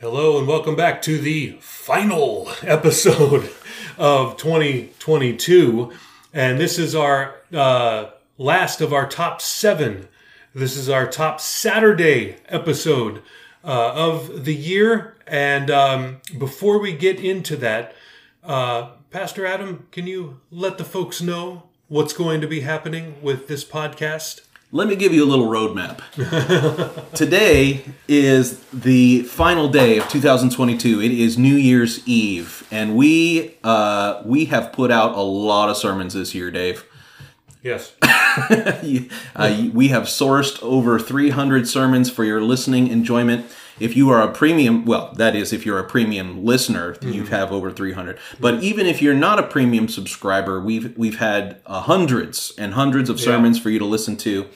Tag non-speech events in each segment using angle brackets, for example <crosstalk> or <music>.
Hello and welcome back to the final episode <laughs> of 2022. And this is our uh, last of our top seven. This is our top Saturday episode uh, of the year. And um, before we get into that, uh, Pastor Adam, can you let the folks know what's going to be happening with this podcast? Let me give you a little roadmap. <laughs> Today is the final day of 2022. It is New Year's Eve, and we uh, we have put out a lot of sermons this year, Dave. Yes. <laughs> uh, we have sourced over 300 sermons for your listening enjoyment. If you are a premium, well, that is, if you're a premium listener, mm-hmm. you have over 300. But even if you're not a premium subscriber, we've we've had uh, hundreds and hundreds of sermons yeah. for you to listen to.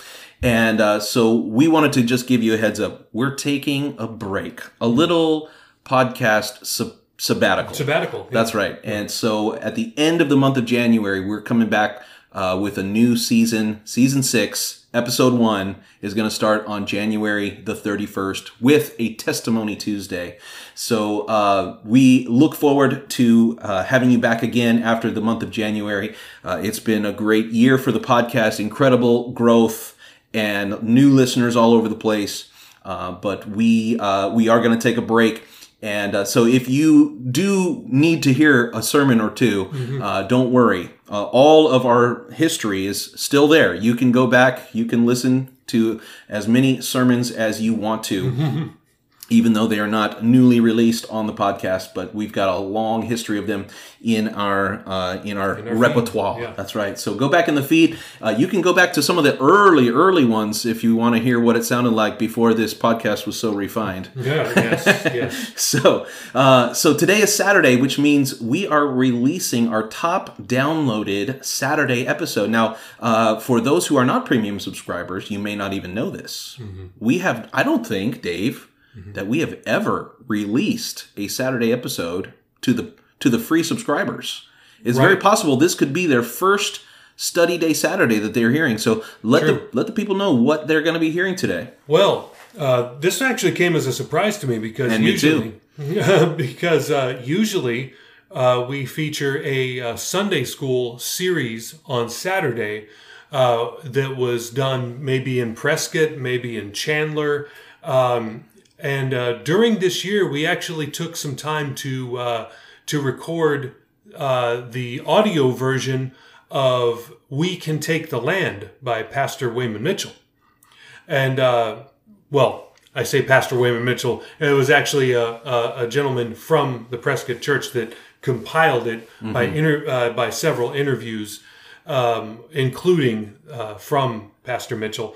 And uh, so we wanted to just give you a heads up. We're taking a break, a little podcast sub- sabbatical. Sabbatical. Yeah. That's right. And so at the end of the month of January, we're coming back uh, with a new season, season six episode one is going to start on January the 31st with a testimony Tuesday. So uh, we look forward to uh, having you back again after the month of January. Uh, it's been a great year for the podcast, incredible growth and new listeners all over the place. Uh, but we uh, we are going to take a break. And uh, so, if you do need to hear a sermon or 2 mm-hmm. don't worry uh, all of our history is still there. You can go back, you can listen to as many sermons as you want to. <laughs> even though they are not newly released on the podcast, but we've got a long history of them in our uh, in our, in our repertoire. Yeah. That's right. So go back in the feed. Uh, you can go back to some of the early early ones if you want to hear what it sounded like before this podcast was so refined. Yeah. Yes. yes. <laughs> so uh, so today is Saturday, which means we are releasing our top downloaded Saturday episode. Now, uh, for those who are not premium subscribers, you may not even know this. Mm-hmm. We have. I don't think Dave mm-hmm. that we have ever released a Saturday episode to the to the free subscribers. It's right. very possible this could be their first study day Saturday that they're hearing. So let True. the let the people know what they're going to be hearing today. Well, uh, this actually came as a surprise to me because and usually <laughs> because uh, usually uh, we feature a, a, uh, Sunday school series on Saturday uh, that was done maybe in Prescott, maybe in Chandler. Um, and uh, during this year, we actually took some time to uh, to record uh, the audio version of "We Can Take the Land" by Pastor Wayman Mitchell. And uh, well, I say Pastor Wayman Mitchell. It was actually a, a, a gentleman from the Prescott Church that compiled it mm-hmm. by inter, uh, by several interviews, um, including uh, from Pastor Mitchell.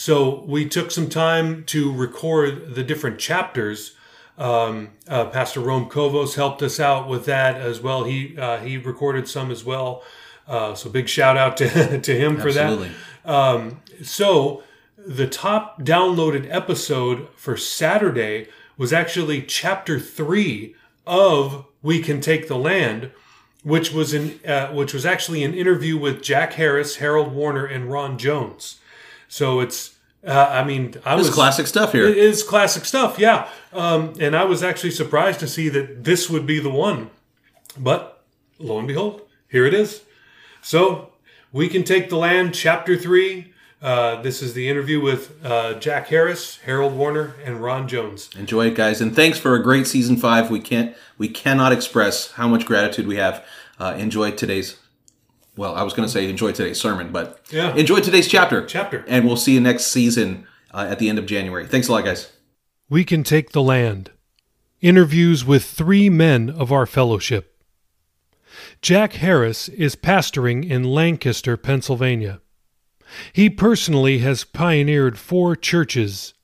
So we took some time to record the different chapters. Um, uh, Pastor Rome Kovos helped us out with that as well. He uh, he recorded some as well. Uh, so big shout out to, <laughs> to him Absolutely. for that. Um, so the top downloaded episode for Saturday was actually chapter three of We Can Take the Land, which was in uh, which was actually an interview with Jack Harris, Harold Warner, and Ron Jones. So it's, uh, I mean, I this was classic stuff here. It is classic stuff, yeah. Um, and I was actually surprised to see that this would be the one, but lo and behold, here it is. So we can take the land, chapter three. Uh, this is the interview with uh, Jack Harris, Harold Warner, and Ron Jones. Enjoy it, guys, and thanks for a great season five. We can't, we cannot express how much gratitude we have. Uh, enjoy today's well, I was going to say enjoy today's sermon, but yeah. enjoy today's chapter. Chapter. And we'll see you next season uh, at the end of January. Thanks a lot, guys. We can take the land. Interviews with three men of our fellowship. Jack Harris is pastoring in Lancaster, Pennsylvania. He personally has pioneered four churches.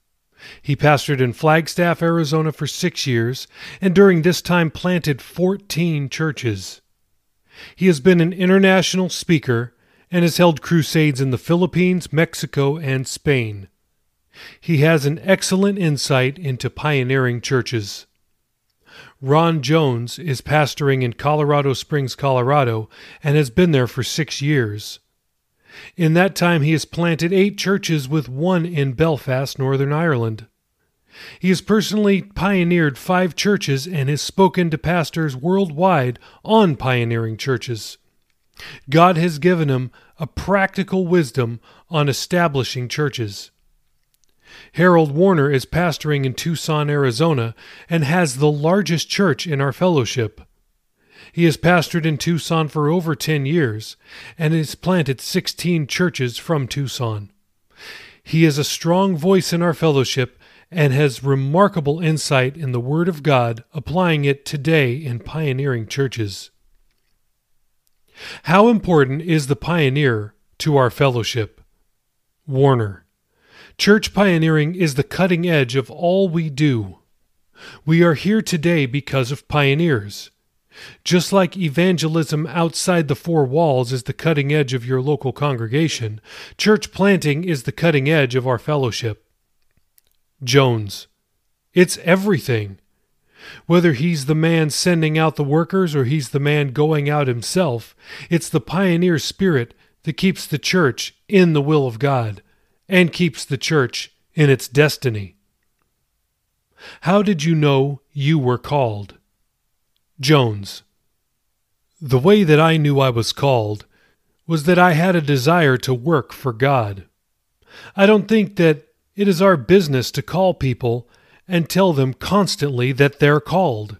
He pastored in Flagstaff, Arizona for six years, and during this time planted 14 churches. He has been an international speaker and has held crusades in the Philippines, Mexico, and Spain. He has an excellent insight into pioneering churches. Ron Jones is pastoring in Colorado Springs, Colorado, and has been there for six years. In that time, he has planted eight churches with one in Belfast, Northern Ireland. He has personally pioneered five churches and has spoken to pastors worldwide on pioneering churches. God has given him a practical wisdom on establishing churches. Harold Warner is pastoring in Tucson, Arizona, and has the largest church in our fellowship. He has pastored in Tucson for over 10 years and has planted 16 churches from Tucson. He is a strong voice in our fellowship and has remarkable insight in the Word of God, applying it today in pioneering churches. How important is the pioneer to our fellowship? Warner. Church pioneering is the cutting edge of all we do. We are here today because of pioneers. Just like evangelism outside the four walls is the cutting edge of your local congregation, church planting is the cutting edge of our fellowship. Jones. It's everything. Whether he's the man sending out the workers or he's the man going out himself, it's the pioneer spirit that keeps the church in the will of God and keeps the church in its destiny. How did you know you were called? Jones. The way that I knew I was called was that I had a desire to work for God. I don't think that it is our business to call people and tell them constantly that they're called.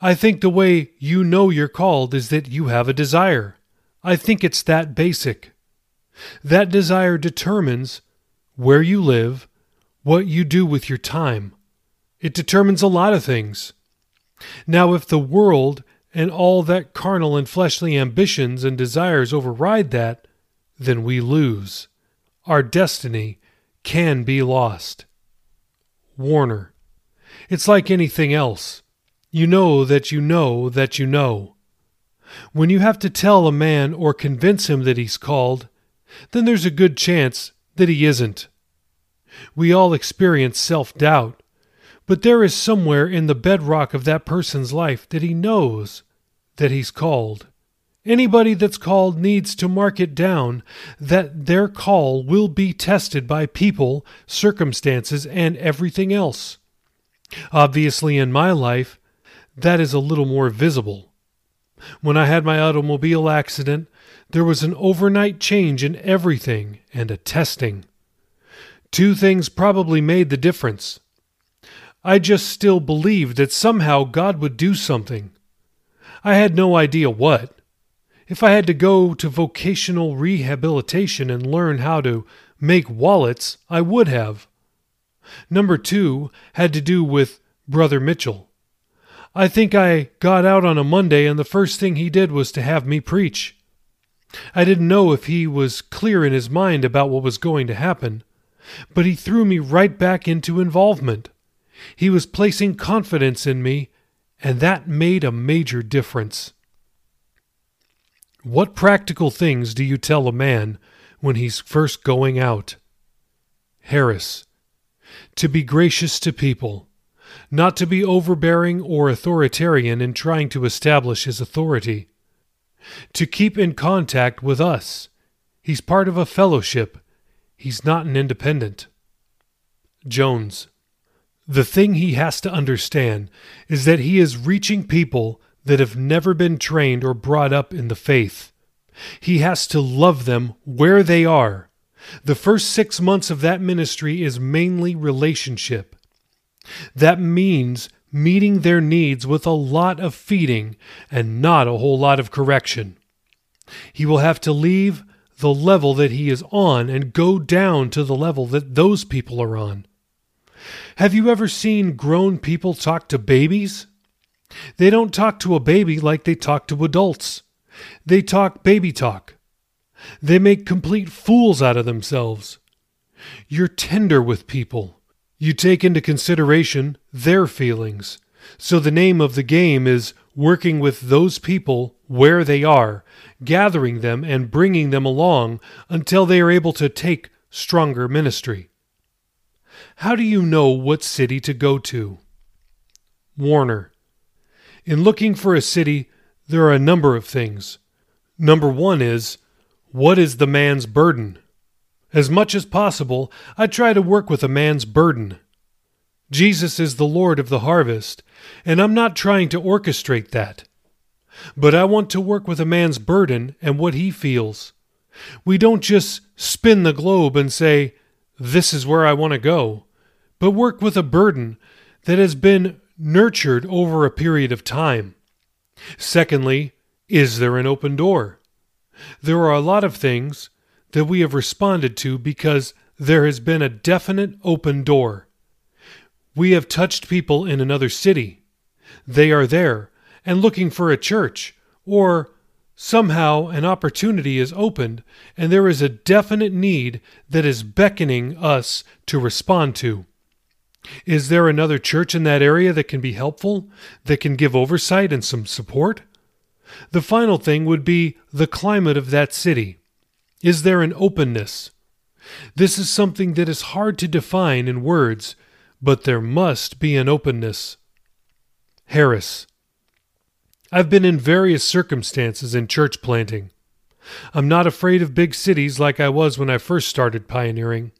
I think the way you know you're called is that you have a desire. I think it's that basic. That desire determines where you live, what you do with your time. It determines a lot of things. Now, if the world and all that carnal and fleshly ambitions and desires override that, then we lose. Our destiny can be lost. Warner. It's like anything else. You know that you know that you know. When you have to tell a man or convince him that he's called, then there's a good chance that he isn't. We all experience self doubt, but there is somewhere in the bedrock of that person's life that he knows that he's called. Anybody that's called needs to mark it down that their call will be tested by people, circumstances, and everything else. Obviously, in my life, that is a little more visible. When I had my automobile accident, there was an overnight change in everything and a testing. Two things probably made the difference. I just still believed that somehow God would do something. I had no idea what. If I had to go to vocational rehabilitation and learn how to make wallets, I would have. Number two had to do with Brother Mitchell. I think I got out on a Monday, and the first thing he did was to have me preach. I didn't know if he was clear in his mind about what was going to happen, but he threw me right back into involvement. He was placing confidence in me, and that made a major difference. What practical things do you tell a man when he's first going out? Harris. To be gracious to people, not to be overbearing or authoritarian in trying to establish his authority. To keep in contact with us. He's part of a fellowship. He's not an independent. Jones. The thing he has to understand is that he is reaching people that have never been trained or brought up in the faith. He has to love them where they are. The first six months of that ministry is mainly relationship. That means meeting their needs with a lot of feeding and not a whole lot of correction. He will have to leave the level that he is on and go down to the level that those people are on. Have you ever seen grown people talk to babies? They don't talk to a baby like they talk to adults. They talk baby talk. They make complete fools out of themselves. You're tender with people. You take into consideration their feelings. So the name of the game is working with those people where they are, gathering them and bringing them along until they are able to take stronger ministry. How do you know what city to go to? Warner. In looking for a city, there are a number of things. Number one is what is the man's burden? As much as possible, I try to work with a man's burden. Jesus is the Lord of the harvest, and I'm not trying to orchestrate that. But I want to work with a man's burden and what he feels. We don't just spin the globe and say, This is where I want to go, but work with a burden that has been nurtured over a period of time. Secondly, is there an open door? There are a lot of things that we have responded to because there has been a definite open door. We have touched people in another city. They are there and looking for a church, or somehow an opportunity is opened and there is a definite need that is beckoning us to respond to. Is there another church in that area that can be helpful, that can give oversight and some support? The final thing would be the climate of that city. Is there an openness? This is something that is hard to define in words, but there must be an openness. Harris. I've been in various circumstances in church planting. I'm not afraid of big cities like I was when I first started pioneering,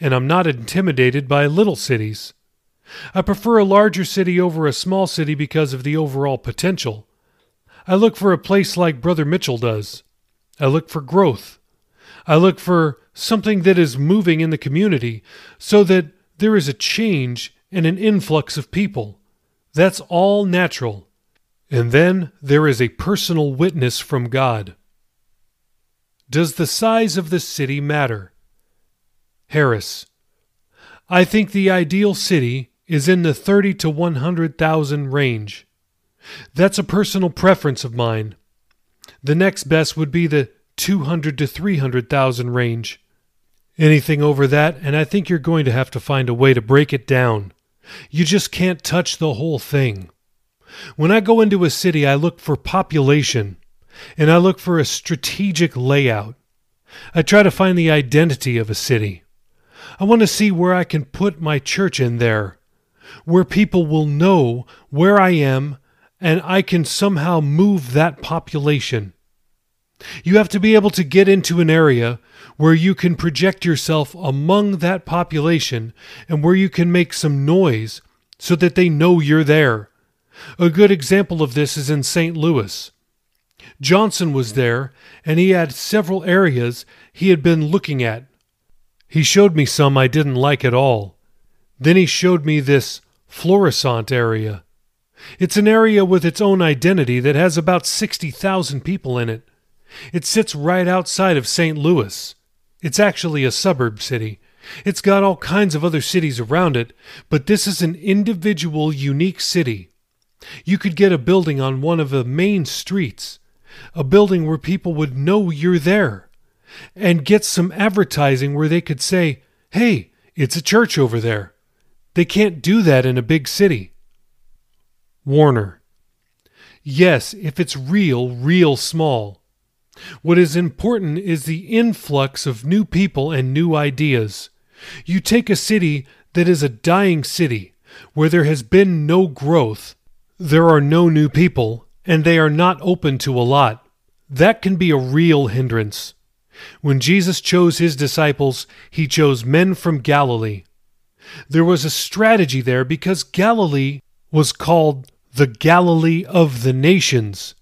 and I'm not intimidated by little cities. I prefer a larger city over a small city because of the overall potential. I look for a place like Brother Mitchell does. I look for growth. I look for something that is moving in the community so that there is a change and an influx of people. That's all natural. And then there is a personal witness from God. Does the size of the city matter? Harris. I think the ideal city is in the 30 to 100,000 range. That's a personal preference of mine. The next best would be the 200 to 300,000 range. Anything over that, and I think you're going to have to find a way to break it down. You just can't touch the whole thing. When I go into a city, I look for population and I look for a strategic layout. I try to find the identity of a city. I want to see where I can put my church in there, where people will know where I am and I can somehow move that population. You have to be able to get into an area where you can project yourself among that population and where you can make some noise so that they know you're there. A good example of this is in St. Louis. Johnson was there, and he had several areas he had been looking at. He showed me some I didn't like at all. Then he showed me this Florissant area. It's an area with its own identity that has about 60,000 people in it. It sits right outside of St. Louis. It's actually a suburb city. It's got all kinds of other cities around it, but this is an individual, unique city. You could get a building on one of the main streets, a building where people would know you're there, and get some advertising where they could say, hey, it's a church over there. They can't do that in a big city. Warner. Yes, if it's real, real small. What is important is the influx of new people and new ideas. You take a city that is a dying city, where there has been no growth, there are no new people, and they are not open to a lot. That can be a real hindrance. When Jesus chose his disciples, he chose men from Galilee. There was a strategy there because Galilee was called the Galilee of the nations.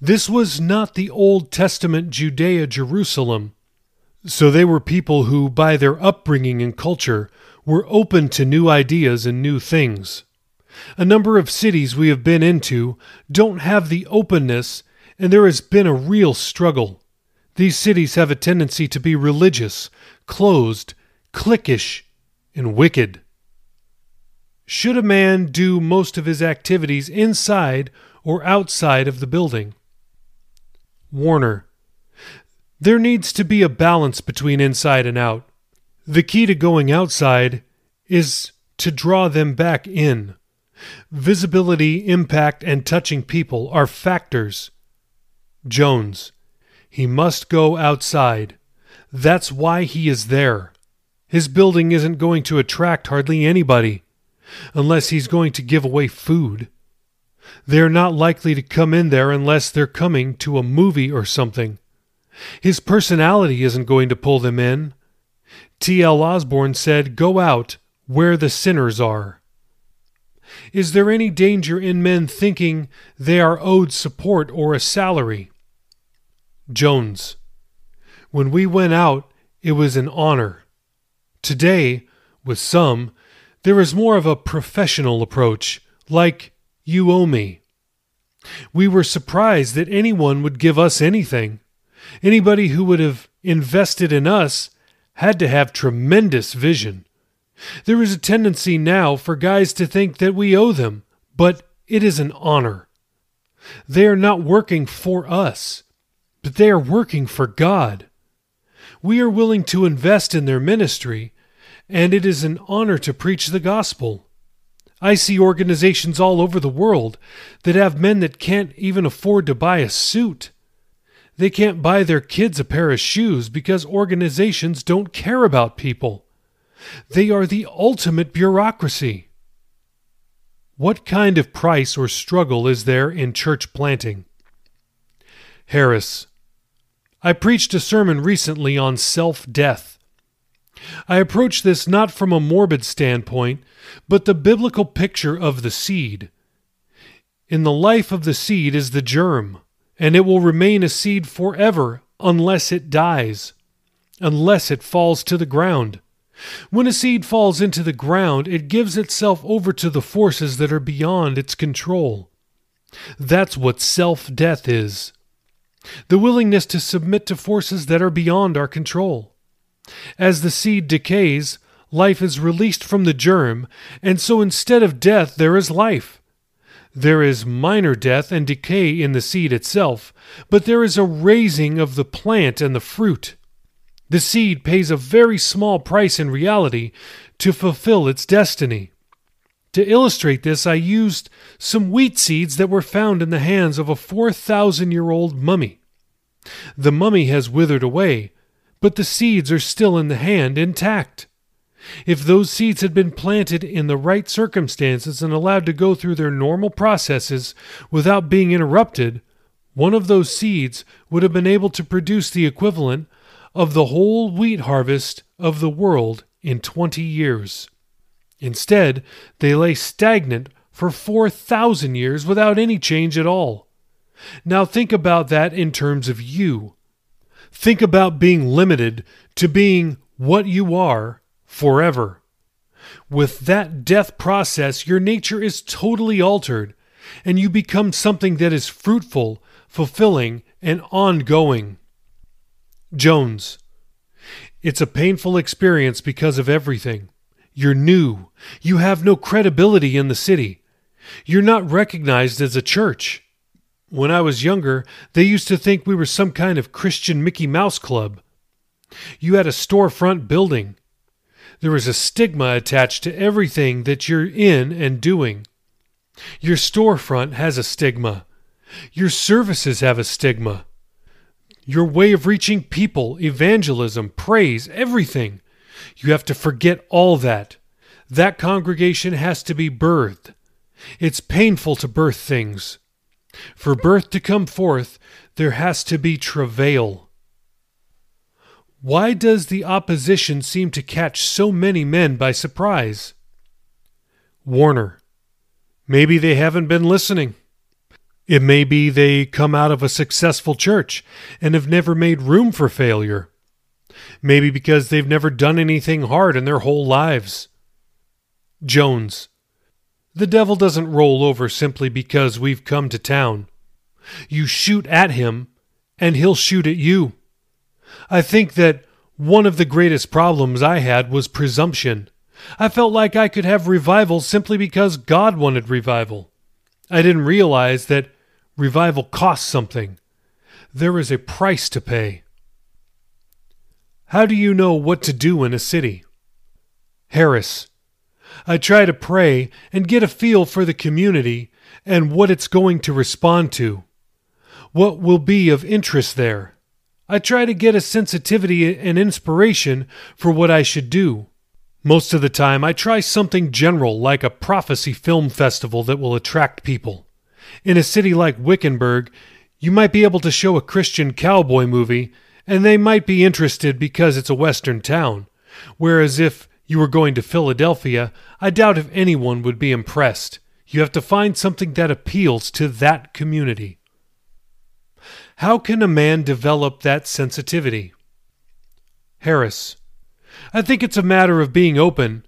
This was not the Old Testament Judea Jerusalem. So they were people who, by their upbringing and culture, were open to new ideas and new things. A number of cities we have been into don't have the openness, and there has been a real struggle. These cities have a tendency to be religious, closed, cliquish, and wicked. Should a man do most of his activities inside or outside of the building? Warner. There needs to be a balance between inside and out. The key to going outside is to draw them back in. Visibility, impact, and touching people are factors. Jones. He must go outside. That's why he is there. His building isn't going to attract hardly anybody, unless he's going to give away food. They're not likely to come in there unless they're coming to a movie or something. His personality isn't going to pull them in. T.L. Osborn said, Go out, where the sinners are. Is there any danger in men thinking they are owed support or a salary? Jones. When we went out, it was an honor. Today, with some, there is more of a professional approach, like, you owe me. We were surprised that anyone would give us anything. Anybody who would have invested in us had to have tremendous vision. There is a tendency now for guys to think that we owe them, but it is an honor. They are not working for us, but they are working for God. We are willing to invest in their ministry, and it is an honor to preach the gospel. I see organizations all over the world that have men that can't even afford to buy a suit. They can't buy their kids a pair of shoes because organizations don't care about people. They are the ultimate bureaucracy. What kind of price or struggle is there in church planting? Harris. I preached a sermon recently on self death. I approach this not from a morbid standpoint, but the biblical picture of the seed. In the life of the seed is the germ, and it will remain a seed forever unless it dies, unless it falls to the ground. When a seed falls into the ground, it gives itself over to the forces that are beyond its control. That's what self death is the willingness to submit to forces that are beyond our control. As the seed decays, life is released from the germ, and so instead of death, there is life. There is minor death and decay in the seed itself, but there is a raising of the plant and the fruit. The seed pays a very small price in reality to fulfill its destiny. To illustrate this, I used some wheat seeds that were found in the hands of a 4,000 year old mummy. The mummy has withered away, but the seeds are still in the hand intact. If those seeds had been planted in the right circumstances and allowed to go through their normal processes without being interrupted, one of those seeds would have been able to produce the equivalent of the whole wheat harvest of the world in 20 years. Instead, they lay stagnant for 4,000 years without any change at all. Now think about that in terms of you. Think about being limited to being what you are forever. With that death process, your nature is totally altered, and you become something that is fruitful, fulfilling, and ongoing. Jones. It's a painful experience because of everything. You're new. You have no credibility in the city. You're not recognized as a church. When I was younger, they used to think we were some kind of Christian Mickey Mouse club. You had a storefront building. There is a stigma attached to everything that you're in and doing. Your storefront has a stigma. Your services have a stigma. Your way of reaching people, evangelism, praise, everything. You have to forget all that. That congregation has to be birthed. It's painful to birth things. For birth to come forth, there has to be travail. Why does the opposition seem to catch so many men by surprise? Warner. Maybe they haven't been listening. It may be they come out of a successful church and have never made room for failure. Maybe because they've never done anything hard in their whole lives. Jones. The devil doesn't roll over simply because we've come to town. You shoot at him, and he'll shoot at you. I think that one of the greatest problems I had was presumption. I felt like I could have revival simply because God wanted revival. I didn't realize that revival costs something. There is a price to pay. How do you know what to do in a city? Harris. I try to pray and get a feel for the community and what it's going to respond to. What will be of interest there? I try to get a sensitivity and inspiration for what I should do. Most of the time, I try something general like a prophecy film festival that will attract people. In a city like Wickenburg, you might be able to show a Christian cowboy movie, and they might be interested because it's a western town. Whereas if you were going to Philadelphia, I doubt if anyone would be impressed. You have to find something that appeals to that community. How can a man develop that sensitivity? Harris. I think it's a matter of being open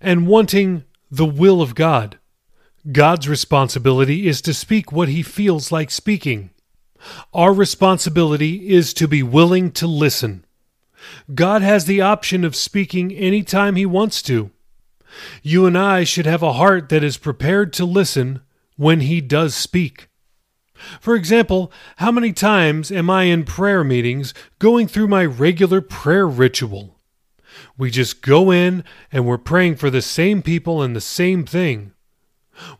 and wanting the will of God. God's responsibility is to speak what he feels like speaking. Our responsibility is to be willing to listen. God has the option of speaking any time he wants to. You and I should have a heart that is prepared to listen when he does speak. For example, how many times am I in prayer meetings going through my regular prayer ritual? We just go in and we're praying for the same people and the same thing.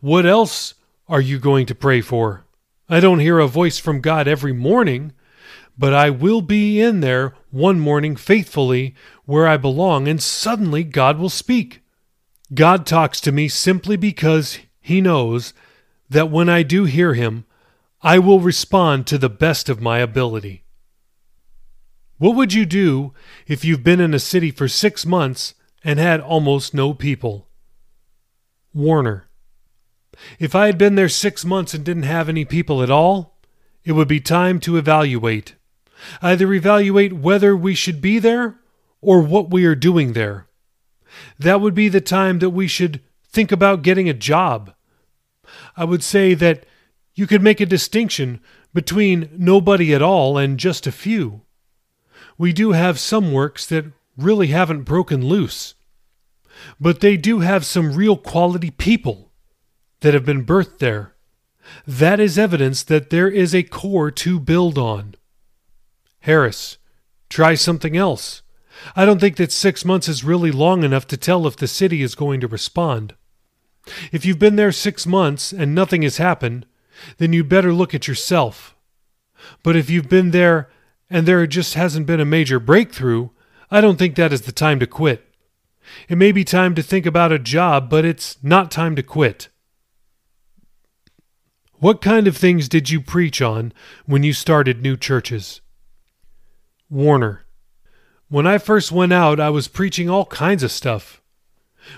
What else are you going to pray for? I don't hear a voice from God every morning, but I will be in there one morning faithfully where I belong, and suddenly God will speak. God talks to me simply because He knows that when I do hear Him, I will respond to the best of my ability. What would you do if you've been in a city for six months and had almost no people? Warner. If I had been there six months and didn't have any people at all, it would be time to evaluate. Either evaluate whether we should be there or what we are doing there. That would be the time that we should think about getting a job. I would say that you could make a distinction between nobody at all and just a few. We do have some works that really haven't broken loose, but they do have some real quality people that have been birthed there. That is evidence that there is a core to build on. Harris, try something else. I don't think that six months is really long enough to tell if the city is going to respond. If you've been there six months and nothing has happened, then you'd better look at yourself. But if you've been there and there just hasn't been a major breakthrough, I don't think that is the time to quit. It may be time to think about a job, but it's not time to quit. What kind of things did you preach on when you started new churches? Warner. When I first went out, I was preaching all kinds of stuff.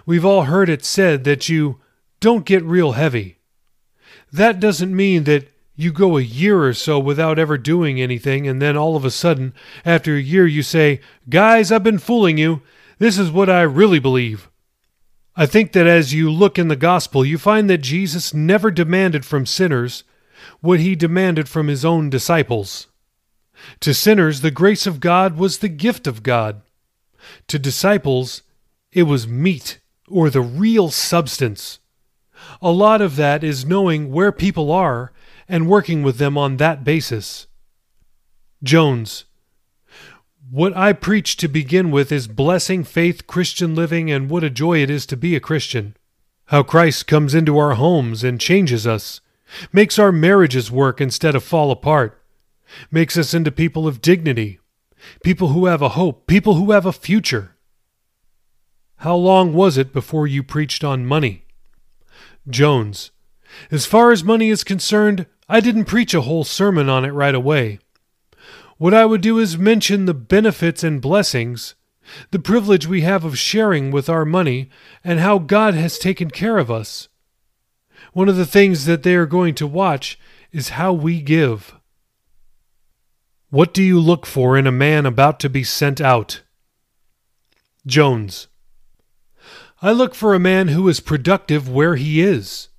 We've all heard it said that you don't get real heavy. That doesn't mean that you go a year or so without ever doing anything, and then all of a sudden, after a year, you say, Guys, I've been fooling you. This is what I really believe. I think that as you look in the gospel, you find that Jesus never demanded from sinners what he demanded from his own disciples. To sinners, the grace of God was the gift of God. To disciples, it was meat or the real substance. A lot of that is knowing where people are and working with them on that basis. Jones. What I preach to begin with is blessing faith, Christian living, and what a joy it is to be a Christian. How Christ comes into our homes and changes us, makes our marriages work instead of fall apart, makes us into people of dignity, people who have a hope, people who have a future. How long was it before you preached on money? Jones. As far as money is concerned, I didn't preach a whole sermon on it right away. What I would do is mention the benefits and blessings, the privilege we have of sharing with our money, and how God has taken care of us. One of the things that they are going to watch is how we give. What do you look for in a man about to be sent out? Jones. I look for a man who is productive where he is.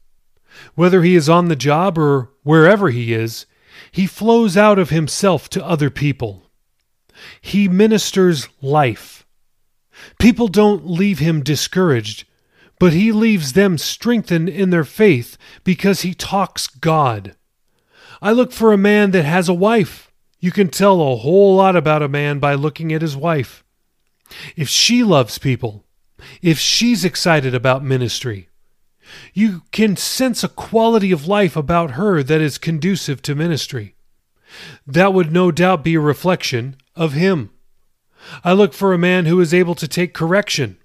Whether he is on the job or wherever he is, he flows out of himself to other people. He ministers life. People don't leave him discouraged, but he leaves them strengthened in their faith because he talks God. I look for a man that has a wife. You can tell a whole lot about a man by looking at his wife. If she loves people, if she's excited about ministry, you can sense a quality of life about her that is conducive to ministry. That would no doubt be a reflection of him. I look for a man who is able to take correction.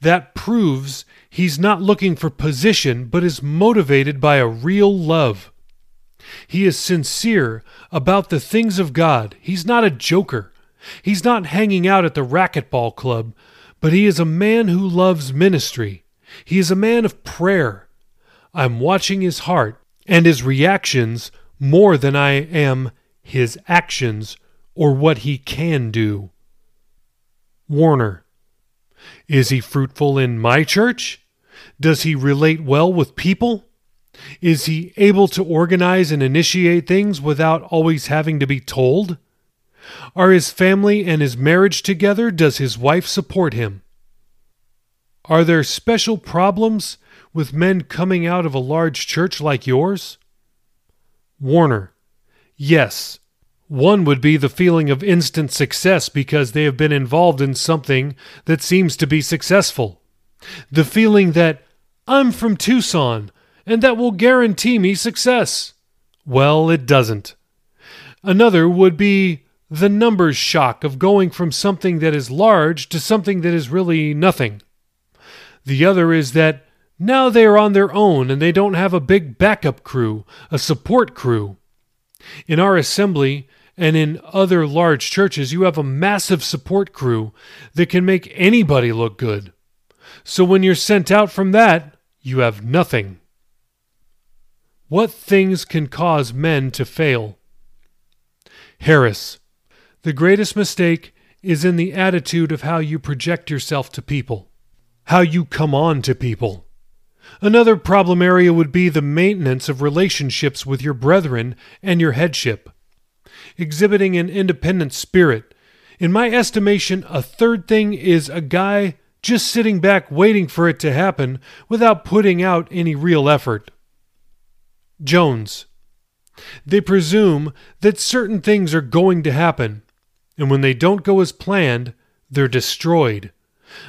That proves he's not looking for position, but is motivated by a real love. He is sincere about the things of God. He's not a joker. He's not hanging out at the racquetball club, but he is a man who loves ministry. He is a man of prayer. I'm watching his heart and his reactions more than I am his actions or what he can do. Warner. Is he fruitful in my church? Does he relate well with people? Is he able to organize and initiate things without always having to be told? Are his family and his marriage together? Does his wife support him? Are there special problems with men coming out of a large church like yours? Warner. Yes. One would be the feeling of instant success because they have been involved in something that seems to be successful. The feeling that I'm from Tucson and that will guarantee me success. Well, it doesn't. Another would be the numbers shock of going from something that is large to something that is really nothing. The other is that now they are on their own and they don't have a big backup crew, a support crew. In our assembly and in other large churches, you have a massive support crew that can make anybody look good. So when you're sent out from that, you have nothing. What things can cause men to fail? Harris. The greatest mistake is in the attitude of how you project yourself to people, how you come on to people. Another problem area would be the maintenance of relationships with your brethren and your headship. Exhibiting an independent spirit. In my estimation, a third thing is a guy just sitting back waiting for it to happen without putting out any real effort. Jones. They presume that certain things are going to happen, and when they don't go as planned, they're destroyed.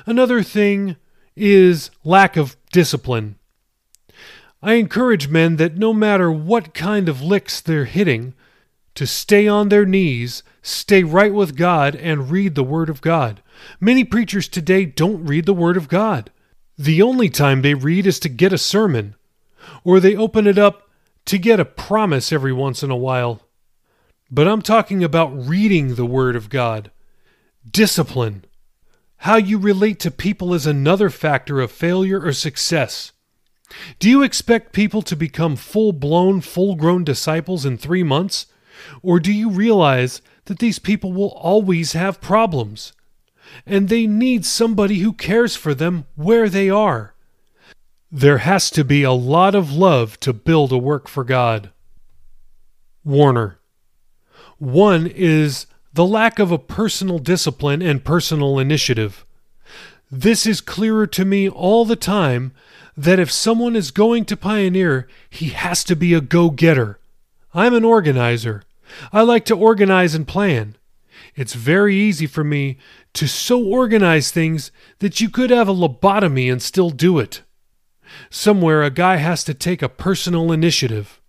Another thing is lack of discipline. I encourage men that no matter what kind of licks they're hitting, to stay on their knees, stay right with God, and read the Word of God. Many preachers today don't read the Word of God. The only time they read is to get a sermon, or they open it up to get a promise every once in a while. But I'm talking about reading the Word of God. Discipline. How you relate to people is another factor of failure or success. Do you expect people to become full blown, full grown disciples in three months? Or do you realize that these people will always have problems? And they need somebody who cares for them where they are. There has to be a lot of love to build a work for God. Warner. One is the lack of a personal discipline and personal initiative. This is clearer to me all the time that if someone is going to pioneer, he has to be a go getter. I'm an organizer. I like to organize and plan. It's very easy for me to so organize things that you could have a lobotomy and still do it. Somewhere a guy has to take a personal initiative.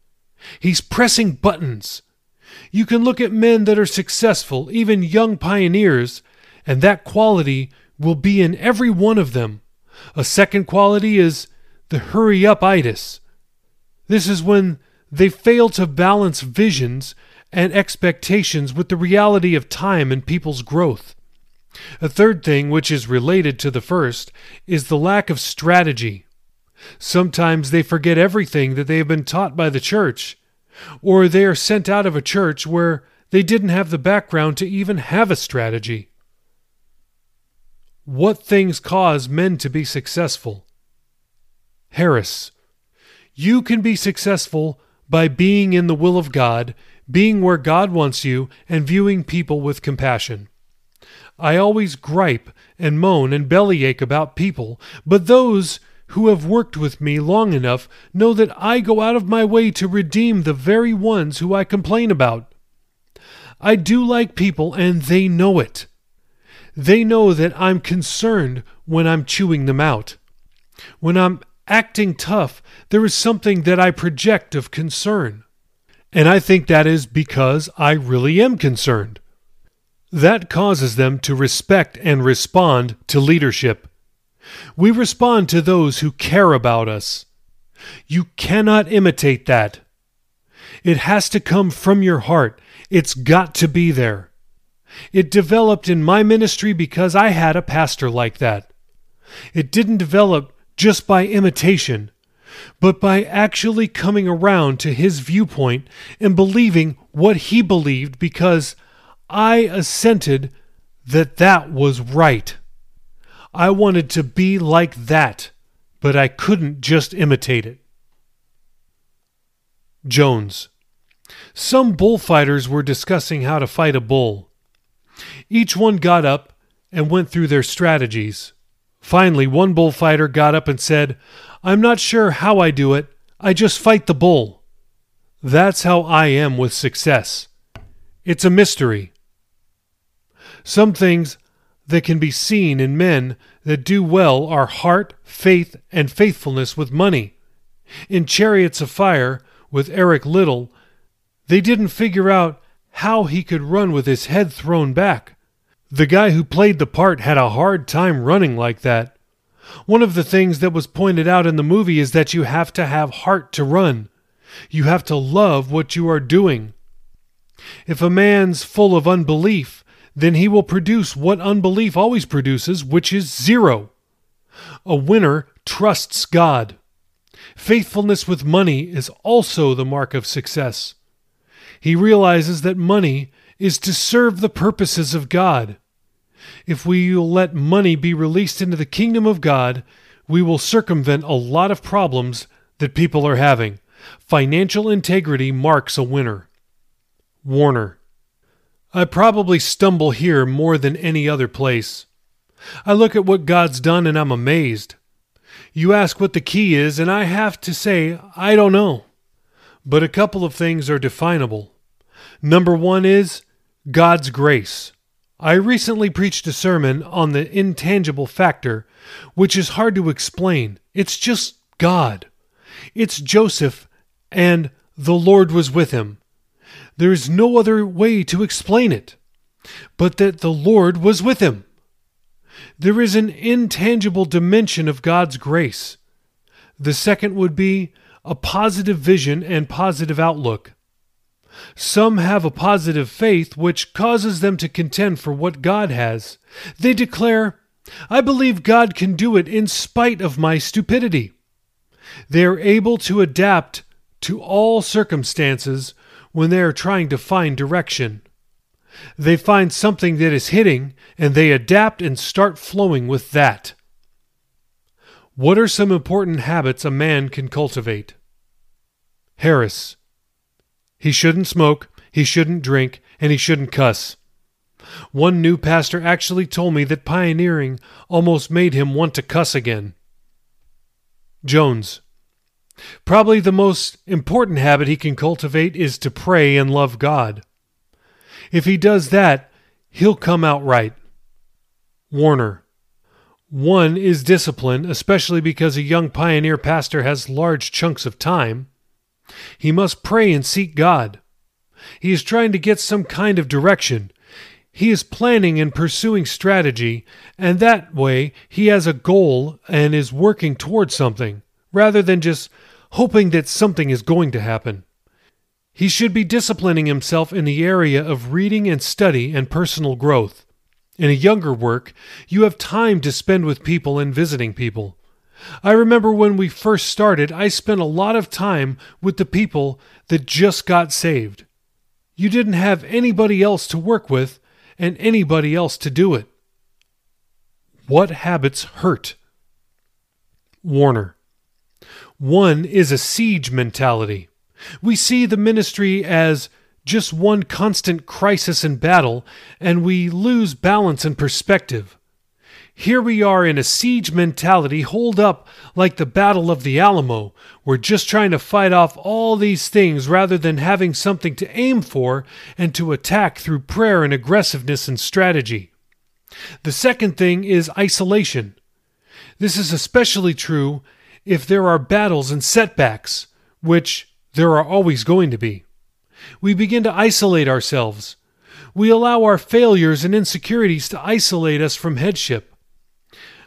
He's pressing buttons. You can look at men that are successful, even young pioneers, and that quality will be in every one of them. A second quality is the hurry up itis. This is when they fail to balance visions and expectations with the reality of time and people's growth. A third thing, which is related to the first, is the lack of strategy. Sometimes they forget everything that they have been taught by the church, or they are sent out of a church where they didn't have the background to even have a strategy. What things cause men to be successful? Harris. You can be successful by being in the will of God, being where God wants you, and viewing people with compassion. I always gripe and moan and bellyache about people, but those who have worked with me long enough know that I go out of my way to redeem the very ones who I complain about. I do like people, and they know it. They know that I'm concerned when I'm chewing them out. When I'm acting tough, there is something that I project of concern. And I think that is because I really am concerned. That causes them to respect and respond to leadership. We respond to those who care about us. You cannot imitate that. It has to come from your heart. It's got to be there. It developed in my ministry because I had a pastor like that. It didn't develop just by imitation, but by actually coming around to his viewpoint and believing what he believed because I assented that that was right. I wanted to be like that, but I couldn't just imitate it. Jones. Some bullfighters were discussing how to fight a bull. Each one got up and went through their strategies. Finally, one bullfighter got up and said, I'm not sure how I do it. I just fight the bull. That's how I am with success. It's a mystery. Some things that can be seen in men that do well are heart, faith, and faithfulness with money. In Chariots of Fire, with Eric Liddell, they didn't figure out how he could run with his head thrown back. The guy who played the part had a hard time running like that. One of the things that was pointed out in the movie is that you have to have heart to run. You have to love what you are doing. If a man's full of unbelief, then he will produce what unbelief always produces, which is zero. A winner trusts God. Faithfulness with money is also the mark of success. He realizes that money is to serve the purposes of God. If we let money be released into the kingdom of God, we will circumvent a lot of problems that people are having. Financial integrity marks a winner. Warner. I probably stumble here more than any other place. I look at what God's done and I'm amazed. You ask what the key is, and I have to say, I don't know. But a couple of things are definable. Number one is God's grace. I recently preached a sermon on the intangible factor, which is hard to explain. It's just God. It's Joseph, and the Lord was with him. There is no other way to explain it, but that the Lord was with him. There is an intangible dimension of God's grace. The second would be a positive vision and positive outlook. Some have a positive faith which causes them to contend for what God has. They declare, I believe God can do it in spite of my stupidity. They are able to adapt to all circumstances when they are trying to find direction. They find something that is hitting and they adapt and start flowing with that. What are some important habits a man can cultivate? Harris. He shouldn't smoke, he shouldn't drink, and he shouldn't cuss. One new pastor actually told me that pioneering almost made him want to cuss again. Jones. Probably the most important habit he can cultivate is to pray and love God. If he does that, he'll come out right. Warner. One is discipline, especially because a young pioneer pastor has large chunks of time. He must pray and seek God. He is trying to get some kind of direction. He is planning and pursuing strategy, and that way he has a goal and is working towards something, rather than just hoping that something is going to happen. He should be disciplining himself in the area of reading and study and personal growth. In a younger work, you have time to spend with people and visiting people. I remember when we first started, I spent a lot of time with the people that just got saved. You didn't have anybody else to work with and anybody else to do it. What habits hurt? Warner. One is a siege mentality. We see the ministry as just one constant crisis and battle, and we lose balance and perspective. Here we are in a siege mentality, holed up like the Battle of the Alamo. We're just trying to fight off all these things rather than having something to aim for and to attack through prayer and aggressiveness and strategy. The second thing is isolation. This is especially true if there are battles and setbacks, which there are always going to be. We begin to isolate ourselves. We allow our failures and insecurities to isolate us from headship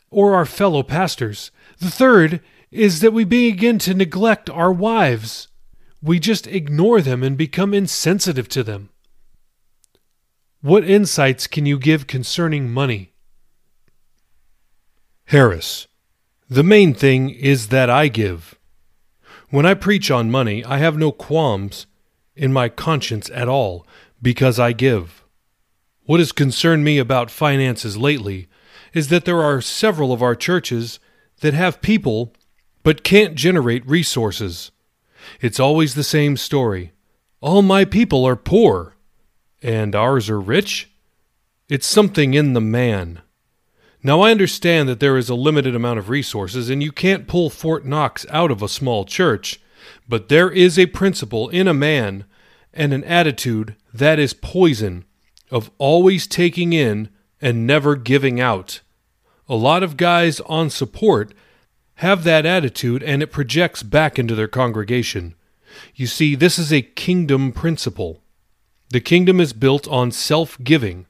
or our fellow pastors. The third is that we begin to neglect our wives. We just ignore them and become insensitive to them. What insights can you give concerning money? Harris. The main thing is that I give. When I preach on money, I have no qualms in my conscience at all because I give. What has concerned me about finances lately is that there are several of our churches that have people but can't generate resources. It's always the same story. All my people are poor, and ours are rich? It's something in the man. Now, I understand that there is a limited amount of resources, and you can't pull Fort Knox out of a small church, but there is a principle in a man and an attitude that is poison of always taking in and never giving out. A lot of guys on support have that attitude and it projects back into their congregation. You see, this is a kingdom principle. The kingdom is built on self giving,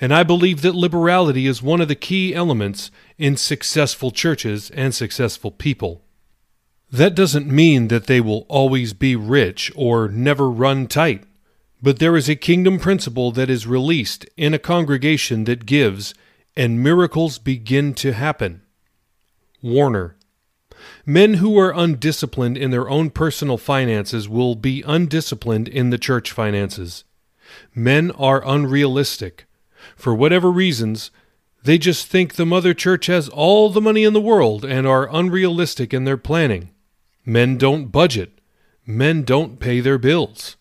and I believe that liberality is one of the key elements in successful churches and successful people. That doesn't mean that they will always be rich or never run tight, but there is a kingdom principle that is released in a congregation that gives, and miracles begin to happen. Warner. Men who are undisciplined in their own personal finances will be undisciplined in the church finances. Men are unrealistic. For whatever reasons, they just think the mother church has all the money in the world and are unrealistic in their planning. Men don't budget. Men don't pay their bills.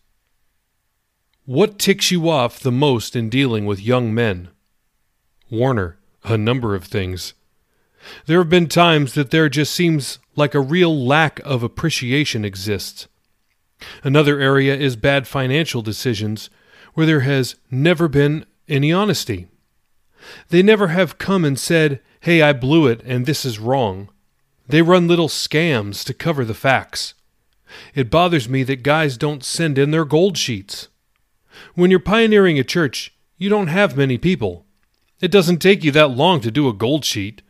What ticks you off the most in dealing with young men? Warner, a number of things. There have been times that there just seems like a real lack of appreciation exists. Another area is bad financial decisions where there has never been any honesty. They never have come and said, Hey, I blew it and this is wrong. They run little scams to cover the facts. It bothers me that guys don't send in their gold sheets. When you're pioneering a church, you don't have many people. It doesn't take you that long to do a gold sheet.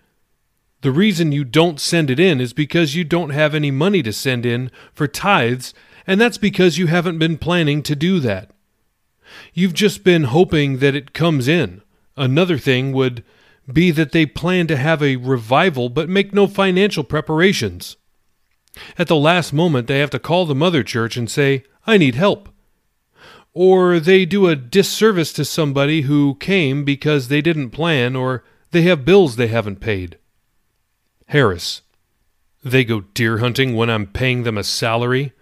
The reason you don't send it in is because you don't have any money to send in for tithes, and that's because you haven't been planning to do that. You've just been hoping that it comes in. Another thing would be that they plan to have a revival but make no financial preparations. At the last moment, they have to call the mother church and say, I need help. Or they do a disservice to somebody who came because they didn't plan or they have bills they haven't paid. Harris. They go deer hunting when I'm paying them a salary.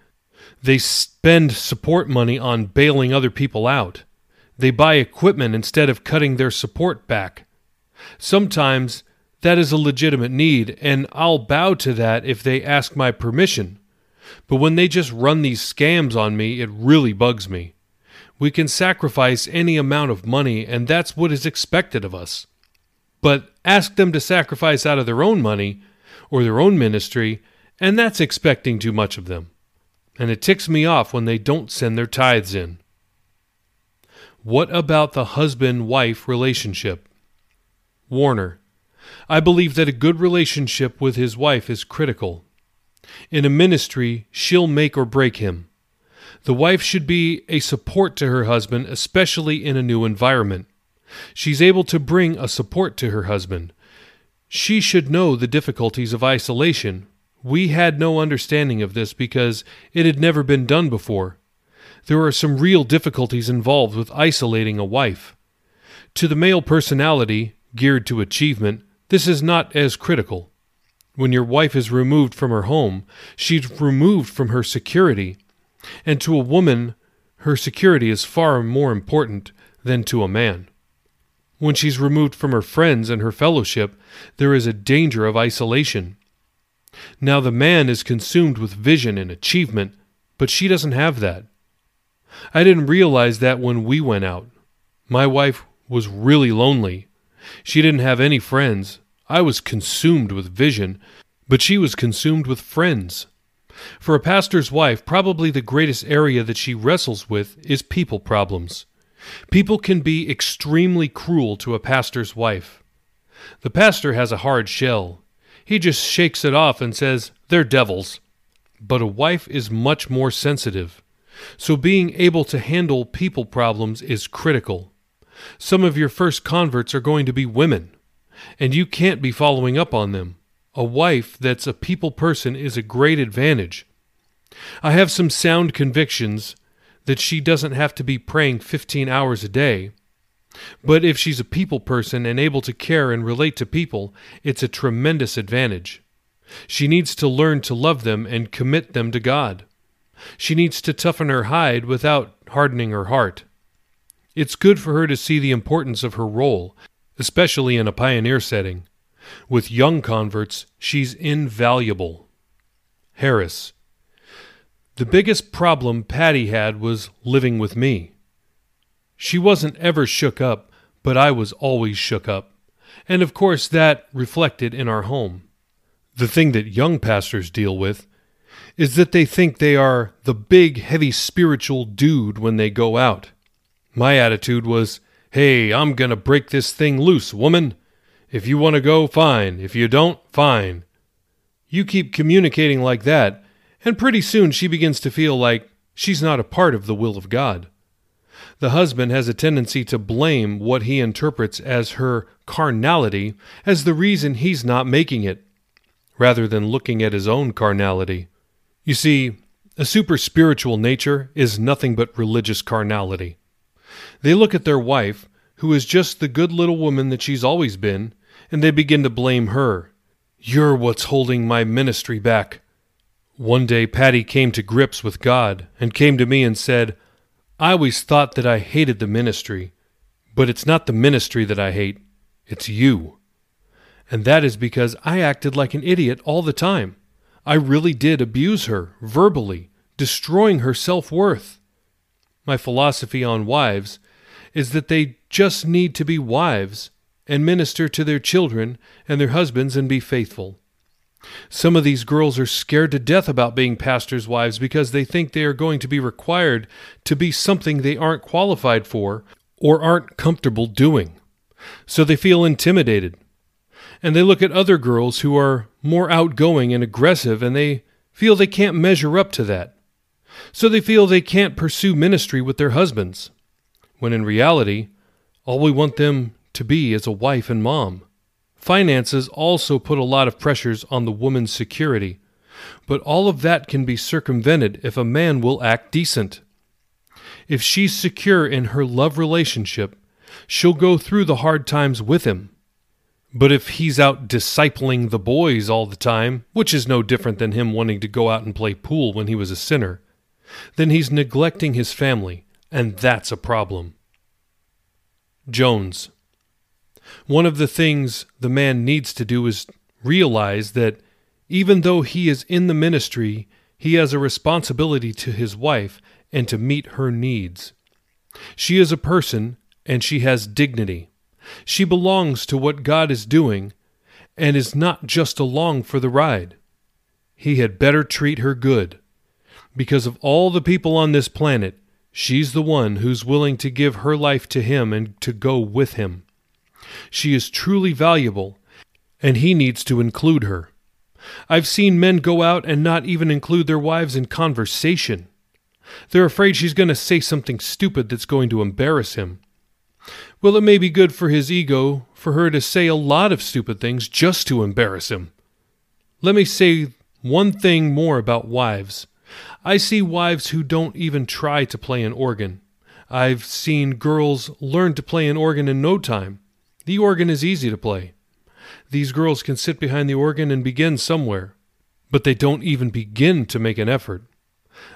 They spend support money on bailing other people out. They buy equipment instead of cutting their support back. Sometimes that is a legitimate need, and I'll bow to that if they ask my permission. But when they just run these scams on me, it really bugs me. We can sacrifice any amount of money, and that's what is expected of us. But ask them to sacrifice out of their own money or their own ministry, and that's expecting too much of them and it ticks me off when they don't send their tithes in. What about the husband wife relationship? Warner, I believe that a good relationship with his wife is critical. In a ministry, she'll make or break him. The wife should be a support to her husband, especially in a new environment. She's able to bring a support to her husband. She should know the difficulties of isolation, we had no understanding of this because it had never been done before. There are some real difficulties involved with isolating a wife. To the male personality, geared to achievement, this is not as critical. When your wife is removed from her home, she's removed from her security. And to a woman, her security is far more important than to a man. When she's removed from her friends and her fellowship, there is a danger of isolation. Now the man is consumed with vision and achievement, but she doesn't have that. I didn't realize that when we went out. My wife was really lonely. She didn't have any friends. I was consumed with vision, but she was consumed with friends. For a pastor's wife, probably the greatest area that she wrestles with is people problems. People can be extremely cruel to a pastor's wife. The pastor has a hard shell. He just shakes it off and says, They're devils. But a wife is much more sensitive. So being able to handle people problems is critical. Some of your first converts are going to be women, and you can't be following up on them. A wife that's a people person is a great advantage. I have some sound convictions that she doesn't have to be praying 15 hours a day. But if she's a people person and able to care and relate to people, it's a tremendous advantage. She needs to learn to love them and commit them to God. She needs to toughen her hide without hardening her heart. It's good for her to see the importance of her role, especially in a pioneer setting. With young converts, she's invaluable. Harris. The biggest problem Patty had was living with me. She wasn't ever shook up, but I was always shook up. And of course, that reflected in our home. The thing that young pastors deal with is that they think they are the big, heavy spiritual dude when they go out. My attitude was, hey, I'm going to break this thing loose, woman. If you want to go, fine. If you don't, fine. You keep communicating like that, and pretty soon she begins to feel like she's not a part of the will of God. The husband has a tendency to blame what he interprets as her carnality as the reason he's not making it, rather than looking at his own carnality. You see, a super spiritual nature is nothing but religious carnality. They look at their wife, who is just the good little woman that she's always been, and they begin to blame her. You're what's holding my ministry back. One day Patty came to grips with God and came to me and said, I always thought that I hated the ministry, but it's not the ministry that I hate, it's you. And that is because I acted like an idiot all the time. I really did abuse her, verbally, destroying her self worth. My philosophy on wives is that they just need to be wives and minister to their children and their husbands and be faithful. Some of these girls are scared to death about being pastors' wives because they think they are going to be required to be something they aren't qualified for or aren't comfortable doing. So they feel intimidated and they look at other girls who are more outgoing and aggressive and they feel they can't measure up to that. So they feel they can't pursue ministry with their husbands, when in reality, all we want them to be is a wife and mom. Finances also put a lot of pressures on the woman's security, but all of that can be circumvented if a man will act decent. If she's secure in her love relationship, she'll go through the hard times with him but if he's out discipling the boys all the time, which is no different than him wanting to go out and play pool when he was a sinner, then he's neglecting his family, and that's a problem. Jones. One of the things the man needs to do is realize that even though he is in the ministry, he has a responsibility to his wife and to meet her needs. She is a person, and she has dignity. She belongs to what God is doing and is not just along for the ride. He had better treat her good. Because of all the people on this planet, she's the one who's willing to give her life to him and to go with him. She is truly valuable, and he needs to include her. I've seen men go out and not even include their wives in conversation. They're afraid she's going to say something stupid that's going to embarrass him. Well, it may be good for his ego for her to say a lot of stupid things just to embarrass him. Let me say one thing more about wives. I see wives who don't even try to play an organ. I've seen girls learn to play an organ in no time. The organ is easy to play. These girls can sit behind the organ and begin somewhere, but they don't even begin to make an effort.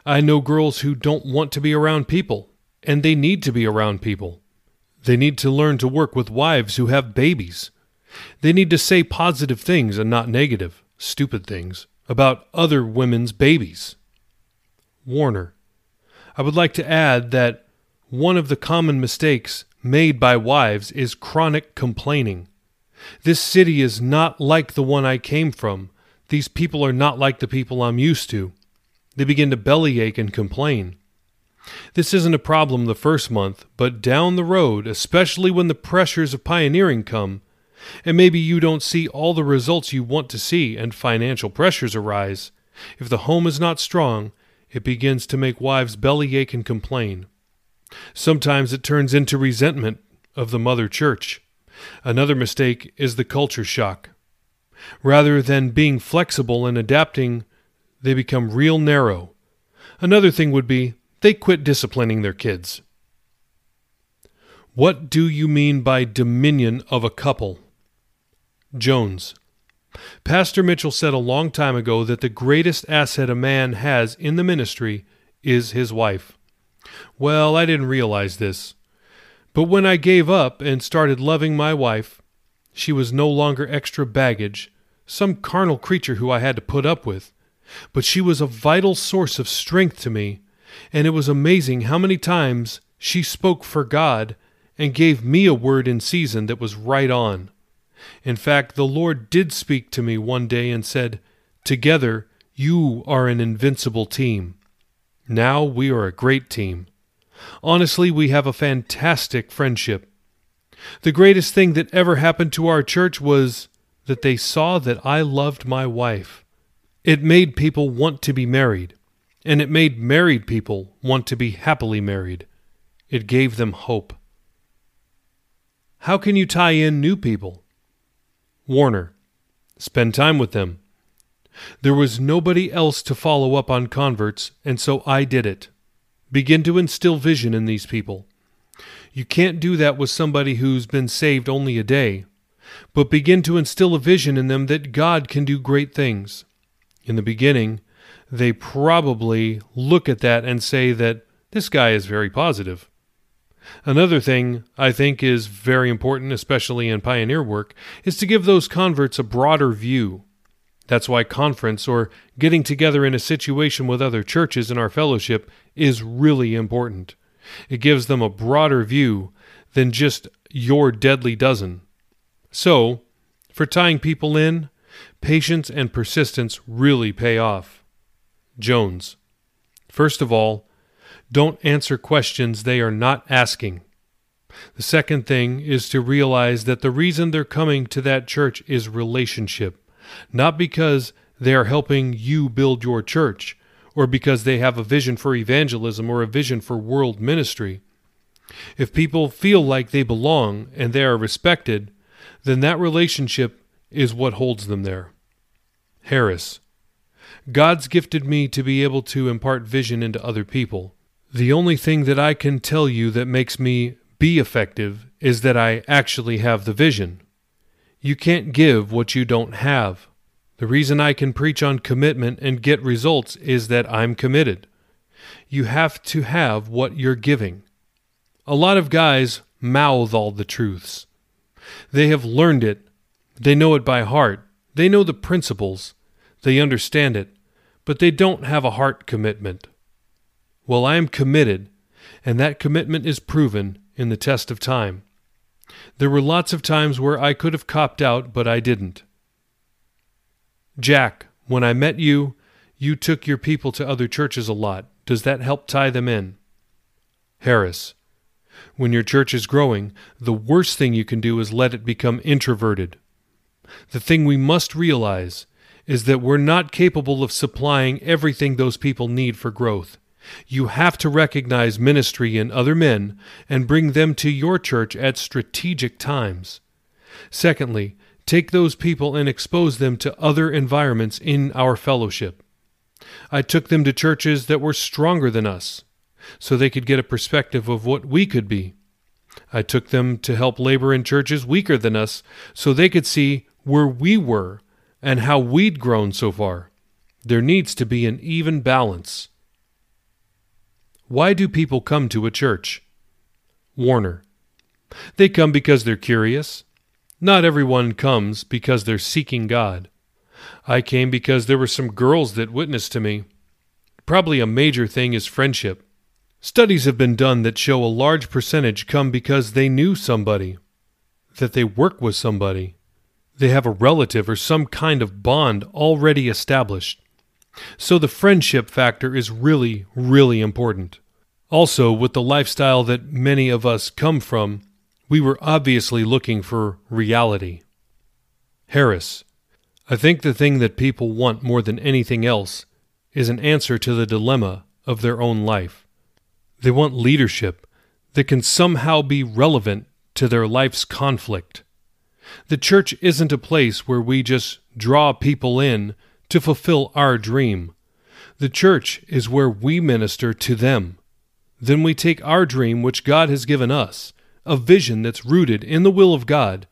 I know girls who don't want to be around people, and they need to be around people. They need to learn to work with wives who have babies. They need to say positive things and not negative, stupid things about other women's babies. Warner. I would like to add that one of the common mistakes made by wives is chronic complaining. This city is not like the one I came from. These people are not like the people I'm used to. They begin to bellyache and complain. This isn't a problem the first month, but down the road, especially when the pressures of pioneering come, and maybe you don't see all the results you want to see and financial pressures arise, if the home is not strong, it begins to make wives bellyache and complain. Sometimes it turns into resentment of the mother church. Another mistake is the culture shock. Rather than being flexible and adapting, they become real narrow. Another thing would be they quit disciplining their kids. What do you mean by dominion of a couple? Jones. Pastor Mitchell said a long time ago that the greatest asset a man has in the ministry is his wife. Well, I didn't realize this. But when I gave up and started loving my wife, she was no longer extra baggage, some carnal creature who I had to put up with, but she was a vital source of strength to me, and it was amazing how many times she spoke for God and gave me a word in season that was right on. In fact, the Lord did speak to me one day and said, Together, you are an invincible team. Now we are a great team. Honestly, we have a fantastic friendship. The greatest thing that ever happened to our church was that they saw that I loved my wife. It made people want to be married, and it made married people want to be happily married. It gave them hope. How can you tie in new people? Warner. Spend time with them. There was nobody else to follow up on converts, and so I did it. Begin to instill vision in these people. You can't do that with somebody who's been saved only a day, but begin to instill a vision in them that God can do great things. In the beginning, they probably look at that and say that this guy is very positive. Another thing I think is very important, especially in pioneer work, is to give those converts a broader view. That's why conference or getting together in a situation with other churches in our fellowship is really important. It gives them a broader view than just your deadly dozen. So, for tying people in, patience and persistence really pay off. Jones. First of all, don't answer questions they are not asking. The second thing is to realize that the reason they're coming to that church is relationship not because they are helping you build your church or because they have a vision for evangelism or a vision for world ministry. If people feel like they belong and they are respected, then that relationship is what holds them there. Harris. God's gifted me to be able to impart vision into other people. The only thing that I can tell you that makes me be effective is that I actually have the vision. You can't give what you don't have. The reason I can preach on commitment and get results is that I'm committed. You have to have what you're giving. A lot of guys mouth all the truths. They have learned it. They know it by heart. They know the principles. They understand it. But they don't have a heart commitment. Well, I am committed, and that commitment is proven in the test of time. There were lots of times where I could have copped out, but I didn't. Jack, when I met you, you took your people to other churches a lot. Does that help tie them in? Harris, when your church is growing, the worst thing you can do is let it become introverted. The thing we must realize is that we're not capable of supplying everything those people need for growth. You have to recognize ministry in other men and bring them to your church at strategic times. Secondly, take those people and expose them to other environments in our fellowship. I took them to churches that were stronger than us, so they could get a perspective of what we could be. I took them to help labor in churches weaker than us, so they could see where we were and how we'd grown so far. There needs to be an even balance. Why do people come to a church? Warner. They come because they're curious. Not everyone comes because they're seeking God. I came because there were some girls that witnessed to me. Probably a major thing is friendship. Studies have been done that show a large percentage come because they knew somebody, that they work with somebody, they have a relative or some kind of bond already established. So the friendship factor is really, really important. Also, with the lifestyle that many of us come from, we were obviously looking for reality. Harris, I think the thing that people want more than anything else is an answer to the dilemma of their own life. They want leadership that can somehow be relevant to their life's conflict. The church isn't a place where we just draw people in to fulfill our dream. The church is where we minister to them. Then we take our dream, which God has given us, a vision that's rooted in the will of God,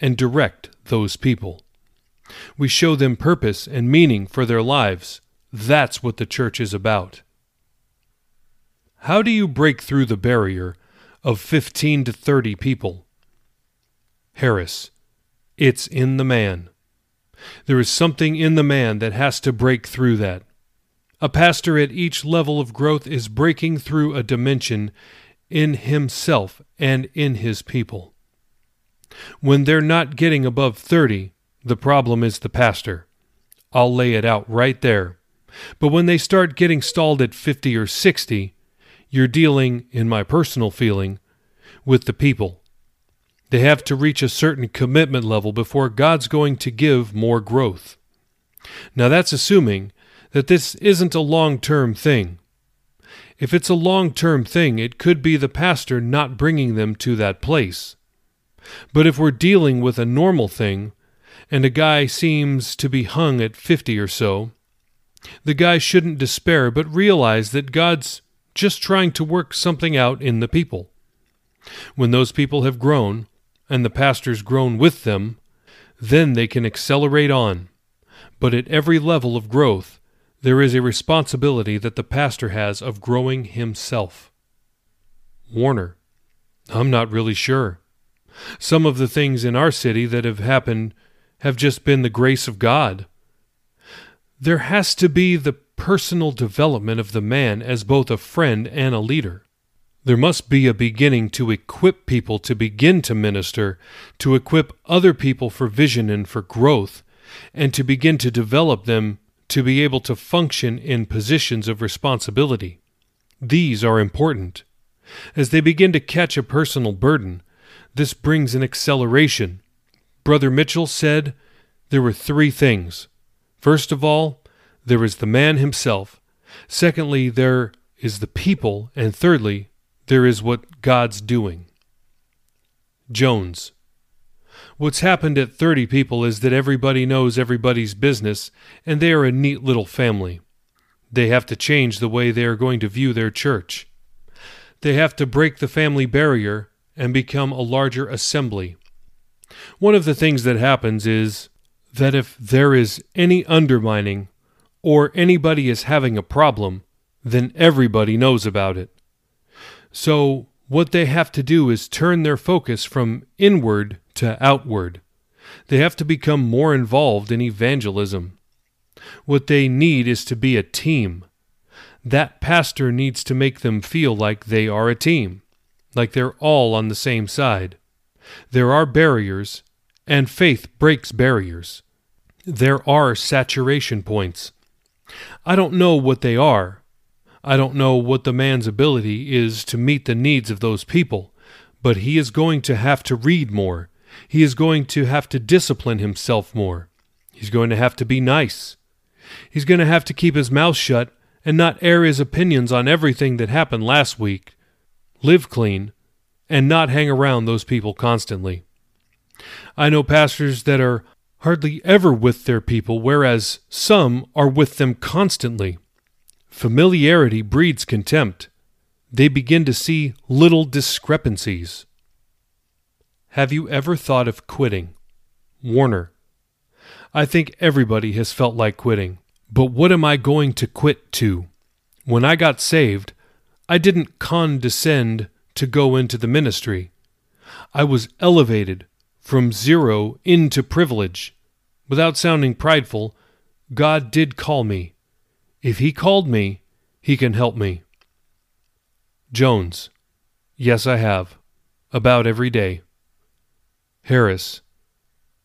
and direct those people. We show them purpose and meaning for their lives. That's what the church is about. How do you break through the barrier of 15 to 30 people? Harris, it's in the man. There is something in the man that has to break through that. A pastor at each level of growth is breaking through a dimension in himself and in his people. When they're not getting above 30, the problem is the pastor. I'll lay it out right there. But when they start getting stalled at 50 or 60, you're dealing, in my personal feeling, with the people. They have to reach a certain commitment level before God's going to give more growth. Now, that's assuming that this isn't a long term thing. If it's a long term thing, it could be the pastor not bringing them to that place. But if we're dealing with a normal thing, and a guy seems to be hung at 50 or so, the guy shouldn't despair but realize that God's just trying to work something out in the people. When those people have grown, and the pastor's grown with them, then they can accelerate on. But at every level of growth, there is a responsibility that the pastor has of growing himself. Warner, I'm not really sure. Some of the things in our city that have happened have just been the grace of God. There has to be the personal development of the man as both a friend and a leader. There must be a beginning to equip people to begin to minister, to equip other people for vision and for growth, and to begin to develop them to be able to function in positions of responsibility. These are important. As they begin to catch a personal burden, this brings an acceleration. Brother Mitchell said there were three things. First of all, there is the man himself. Secondly, there is the people. And thirdly, there is what God's doing. Jones. What's happened at 30 people is that everybody knows everybody's business, and they are a neat little family. They have to change the way they are going to view their church. They have to break the family barrier and become a larger assembly. One of the things that happens is that if there is any undermining or anybody is having a problem, then everybody knows about it. So, what they have to do is turn their focus from inward to outward. They have to become more involved in evangelism. What they need is to be a team. That pastor needs to make them feel like they are a team, like they're all on the same side. There are barriers, and faith breaks barriers. There are saturation points. I don't know what they are. I don't know what the man's ability is to meet the needs of those people, but he is going to have to read more. He is going to have to discipline himself more. He's going to have to be nice. He's going to have to keep his mouth shut and not air his opinions on everything that happened last week. Live clean and not hang around those people constantly. I know pastors that are hardly ever with their people, whereas some are with them constantly. Familiarity breeds contempt. They begin to see little discrepancies. Have you ever thought of quitting? Warner. I think everybody has felt like quitting. But what am I going to quit to? When I got saved, I didn't condescend to go into the ministry. I was elevated from zero into privilege. Without sounding prideful, God did call me. If He called me, He can help me. Jones. Yes, I have. About every day. Harris.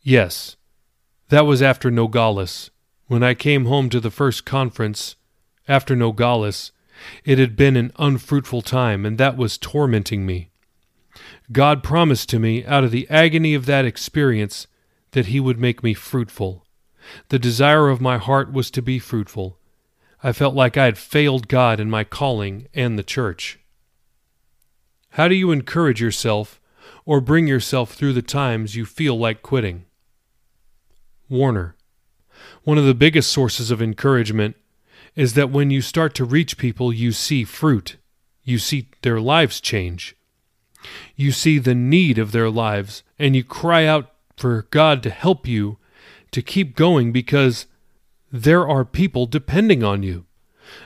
Yes. That was after Nogales. When I came home to the first conference, after Nogales, it had been an unfruitful time, and that was tormenting me. God promised to me, out of the agony of that experience, that He would make me fruitful. The desire of my heart was to be fruitful. I felt like I had failed God in my calling and the church. How do you encourage yourself or bring yourself through the times you feel like quitting. Warner. One of the biggest sources of encouragement is that when you start to reach people, you see fruit. You see their lives change. You see the need of their lives, and you cry out for God to help you to keep going because there are people depending on you.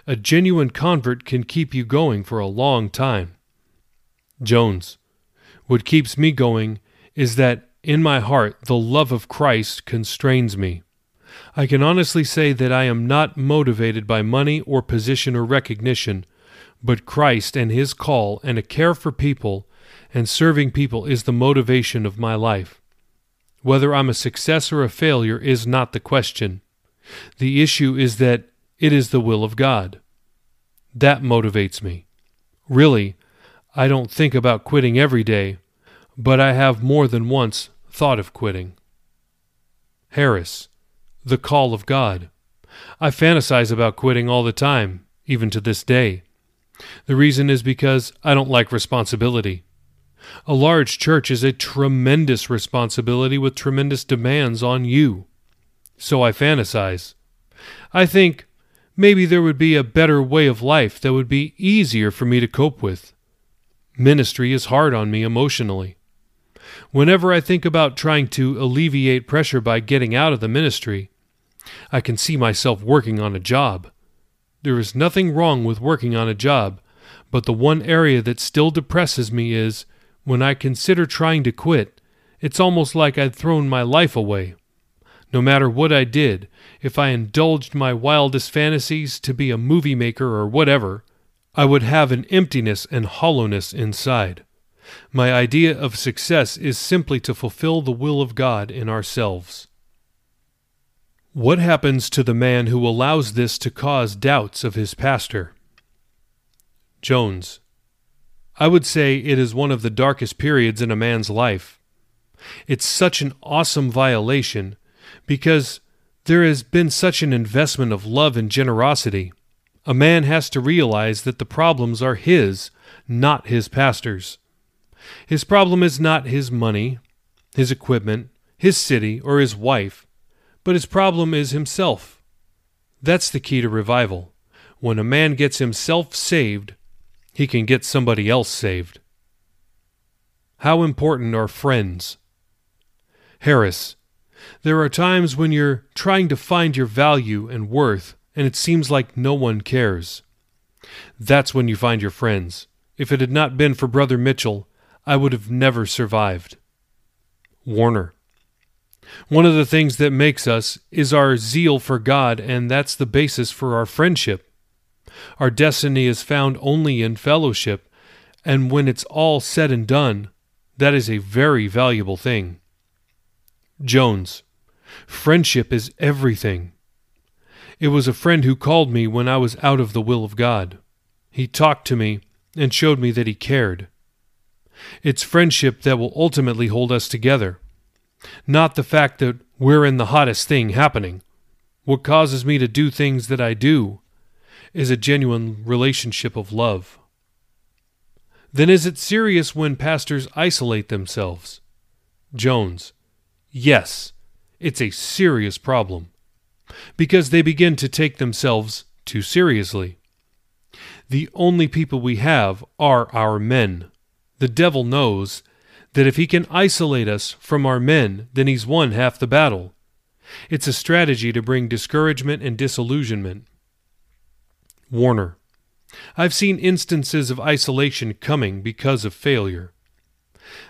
A genuine convert can keep you going for a long time. Jones. What keeps me going is that in my heart the love of Christ constrains me. I can honestly say that I am not motivated by money or position or recognition, but Christ and His call and a care for people and serving people is the motivation of my life. Whether I'm a success or a failure is not the question. The issue is that it is the will of God. That motivates me. Really, I don't think about quitting every day, but I have more than once thought of quitting. Harris, the call of God. I fantasize about quitting all the time, even to this day. The reason is because I don't like responsibility. A large church is a tremendous responsibility with tremendous demands on you. So I fantasize. I think maybe there would be a better way of life that would be easier for me to cope with. Ministry is hard on me emotionally. Whenever I think about trying to alleviate pressure by getting out of the ministry, I can see myself working on a job. There is nothing wrong with working on a job, but the one area that still depresses me is when I consider trying to quit, it's almost like I'd thrown my life away. No matter what I did, if I indulged my wildest fantasies to be a movie maker or whatever, I would have an emptiness and hollowness inside. My idea of success is simply to fulfill the will of God in ourselves. What happens to the man who allows this to cause doubts of his pastor? Jones. I would say it is one of the darkest periods in a man's life. It's such an awesome violation because there has been such an investment of love and generosity. A man has to realize that the problems are his, not his pastor's. His problem is not his money, his equipment, his city, or his wife but his problem is himself. That's the key to revival. When a man gets himself saved, he can get somebody else saved. How important are friends? Harris, there are times when you're trying to find your value and worth, and it seems like no one cares. That's when you find your friends. If it had not been for Brother Mitchell, I would have never survived. Warner. One of the things that makes us is our zeal for God, and that's the basis for our friendship. Our destiny is found only in fellowship, and when it's all said and done, that is a very valuable thing. Jones, friendship is everything. It was a friend who called me when I was out of the will of God. He talked to me and showed me that he cared. It's friendship that will ultimately hold us together not the fact that we're in the hottest thing happening. What causes me to do things that I do is a genuine relationship of love. Then is it serious when pastors isolate themselves? Jones. Yes, it's a serious problem. Because they begin to take themselves too seriously. The only people we have are our men. The devil knows that if he can isolate us from our men, then he's won half the battle. It's a strategy to bring discouragement and disillusionment. Warner. I've seen instances of isolation coming because of failure.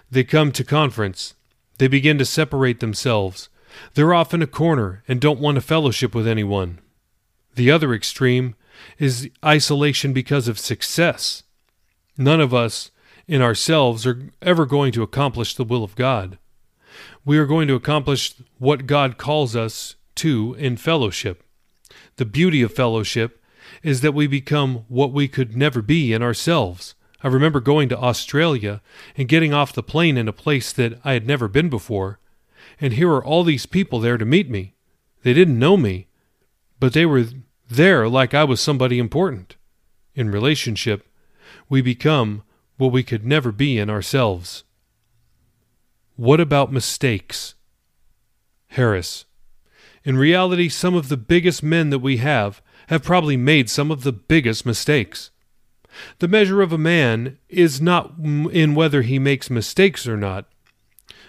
They come to conference. They begin to separate themselves. They're off in a corner and don't want to fellowship with anyone. The other extreme is isolation because of success. None of us in ourselves are ever going to accomplish the will of God. We are going to accomplish what God calls us to in fellowship. The beauty of fellowship is that we become what we could never be in ourselves. I remember going to Australia and getting off the plane in a place that I had never been before, and here are all these people there to meet me. They didn't know me, but they were there like I was somebody important. In relationship, we become what we could never be in ourselves. What about mistakes? Harris. In reality, some of the biggest men that we have have probably made some of the biggest mistakes. The measure of a man is not in whether he makes mistakes or not.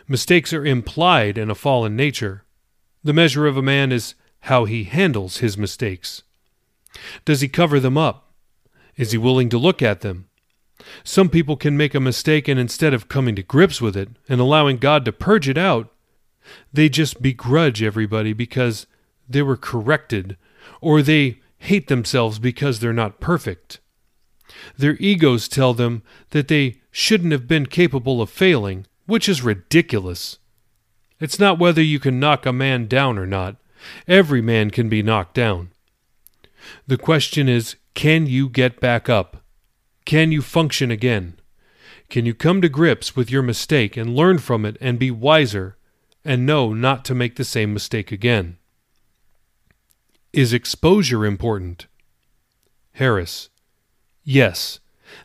Mistakes are implied in a fallen nature. The measure of a man is how he handles his mistakes. Does he cover them up? Is he willing to look at them? Some people can make a mistake and instead of coming to grips with it and allowing God to purge it out, they just begrudge everybody because they were corrected, or they hate themselves because they're not perfect. Their egos tell them that they shouldn't have been capable of failing, which is ridiculous. It's not whether you can knock a man down or not. Every man can be knocked down. The question is can you get back up? Can you function again? Can you come to grips with your mistake and learn from it and be wiser and know not to make the same mistake again? Is exposure important? Harris. Yes,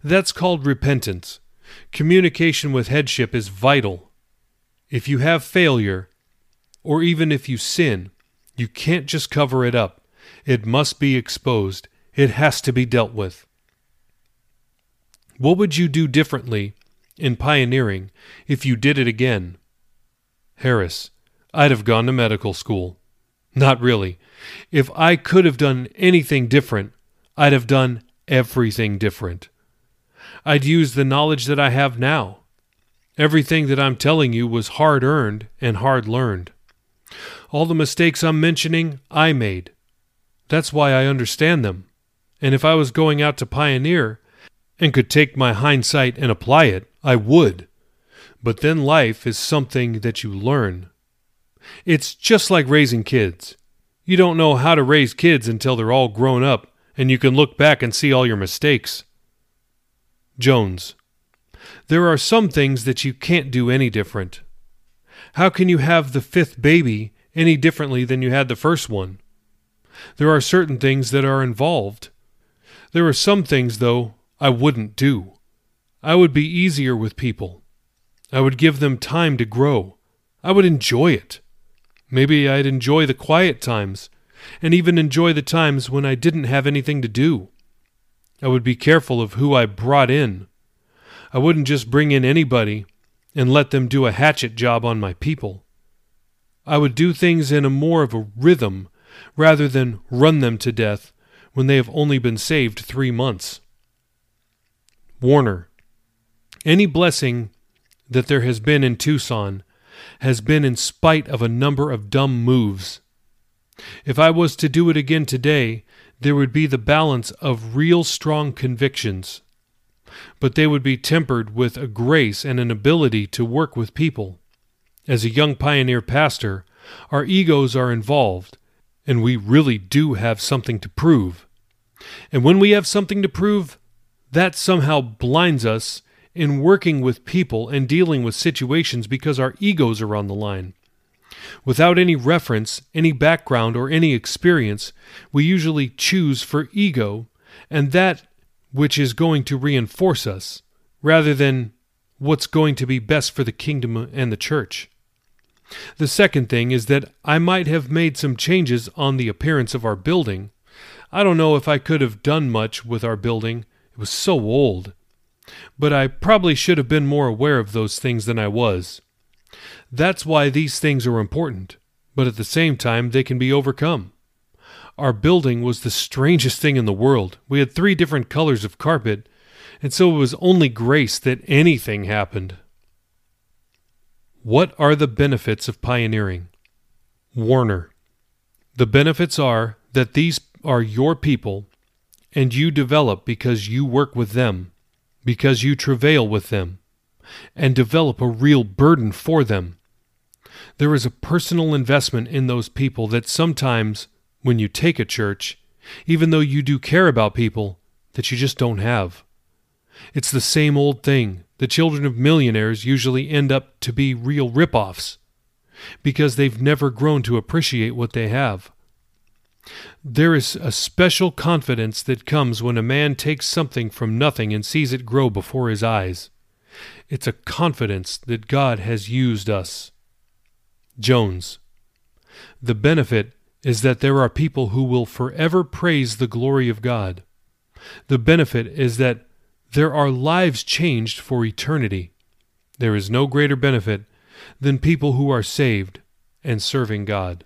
that's called repentance. Communication with headship is vital. If you have failure, or even if you sin, you can't just cover it up. It must be exposed. It has to be dealt with. What would you do differently in pioneering if you did it again? Harris, I'd have gone to medical school. Not really. If I could have done anything different, I'd have done everything different. I'd use the knowledge that I have now. Everything that I'm telling you was hard earned and hard learned. All the mistakes I'm mentioning, I made. That's why I understand them. And if I was going out to pioneer and could take my hindsight and apply it, I would. But then life is something that you learn. It's just like raising kids. You don't know how to raise kids until they're all grown up and you can look back and see all your mistakes. Jones. There are some things that you can't do any different. How can you have the fifth baby any differently than you had the first one? There are certain things that are involved. There are some things, though, I wouldn't do. I would be easier with people. I would give them time to grow. I would enjoy it. Maybe I'd enjoy the quiet times and even enjoy the times when I didn't have anything to do. I would be careful of who I brought in. I wouldn't just bring in anybody and let them do a hatchet job on my people. I would do things in a more of a rhythm rather than run them to death when they have only been saved three months. Warner, any blessing that there has been in Tucson has been in spite of a number of dumb moves if I was to do it again today, there would be the balance of real strong convictions, but they would be tempered with a grace and an ability to work with people. As a young pioneer pastor, our egos are involved, and we really do have something to prove. And when we have something to prove, that somehow blinds us in working with people and dealing with situations because our egos are on the line. Without any reference, any background, or any experience, we usually choose for ego and that which is going to reinforce us, rather than what's going to be best for the kingdom and the church. The second thing is that I might have made some changes on the appearance of our building. I don't know if I could have done much with our building, it was so old. But I probably should have been more aware of those things than I was. That's why these things are important, but at the same time, they can be overcome. Our building was the strangest thing in the world. We had three different colors of carpet, and so it was only grace that anything happened. What are the benefits of pioneering? Warner. The benefits are that these are your people, and you develop because you work with them, because you travail with them and develop a real burden for them. There is a personal investment in those people that sometimes, when you take a church, even though you do care about people, that you just don't have. It's the same old thing. The children of millionaires usually end up to be real rip-offs because they've never grown to appreciate what they have. There is a special confidence that comes when a man takes something from nothing and sees it grow before his eyes. It's a confidence that God has used us. Jones. The benefit is that there are people who will forever praise the glory of God. The benefit is that there are lives changed for eternity. There is no greater benefit than people who are saved and serving God.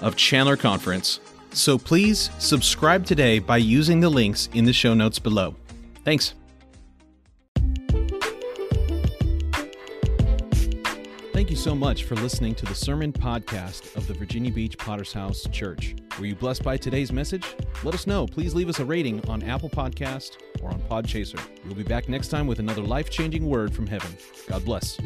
of Chandler Conference. So please subscribe today by using the links in the show notes below. Thanks. Thank you so much for listening to the sermon podcast of the Virginia Beach Potter's House Church. Were you blessed by today's message? Let us know. Please leave us a rating on Apple Podcast or on Podchaser. We'll be back next time with another life-changing word from heaven. God bless.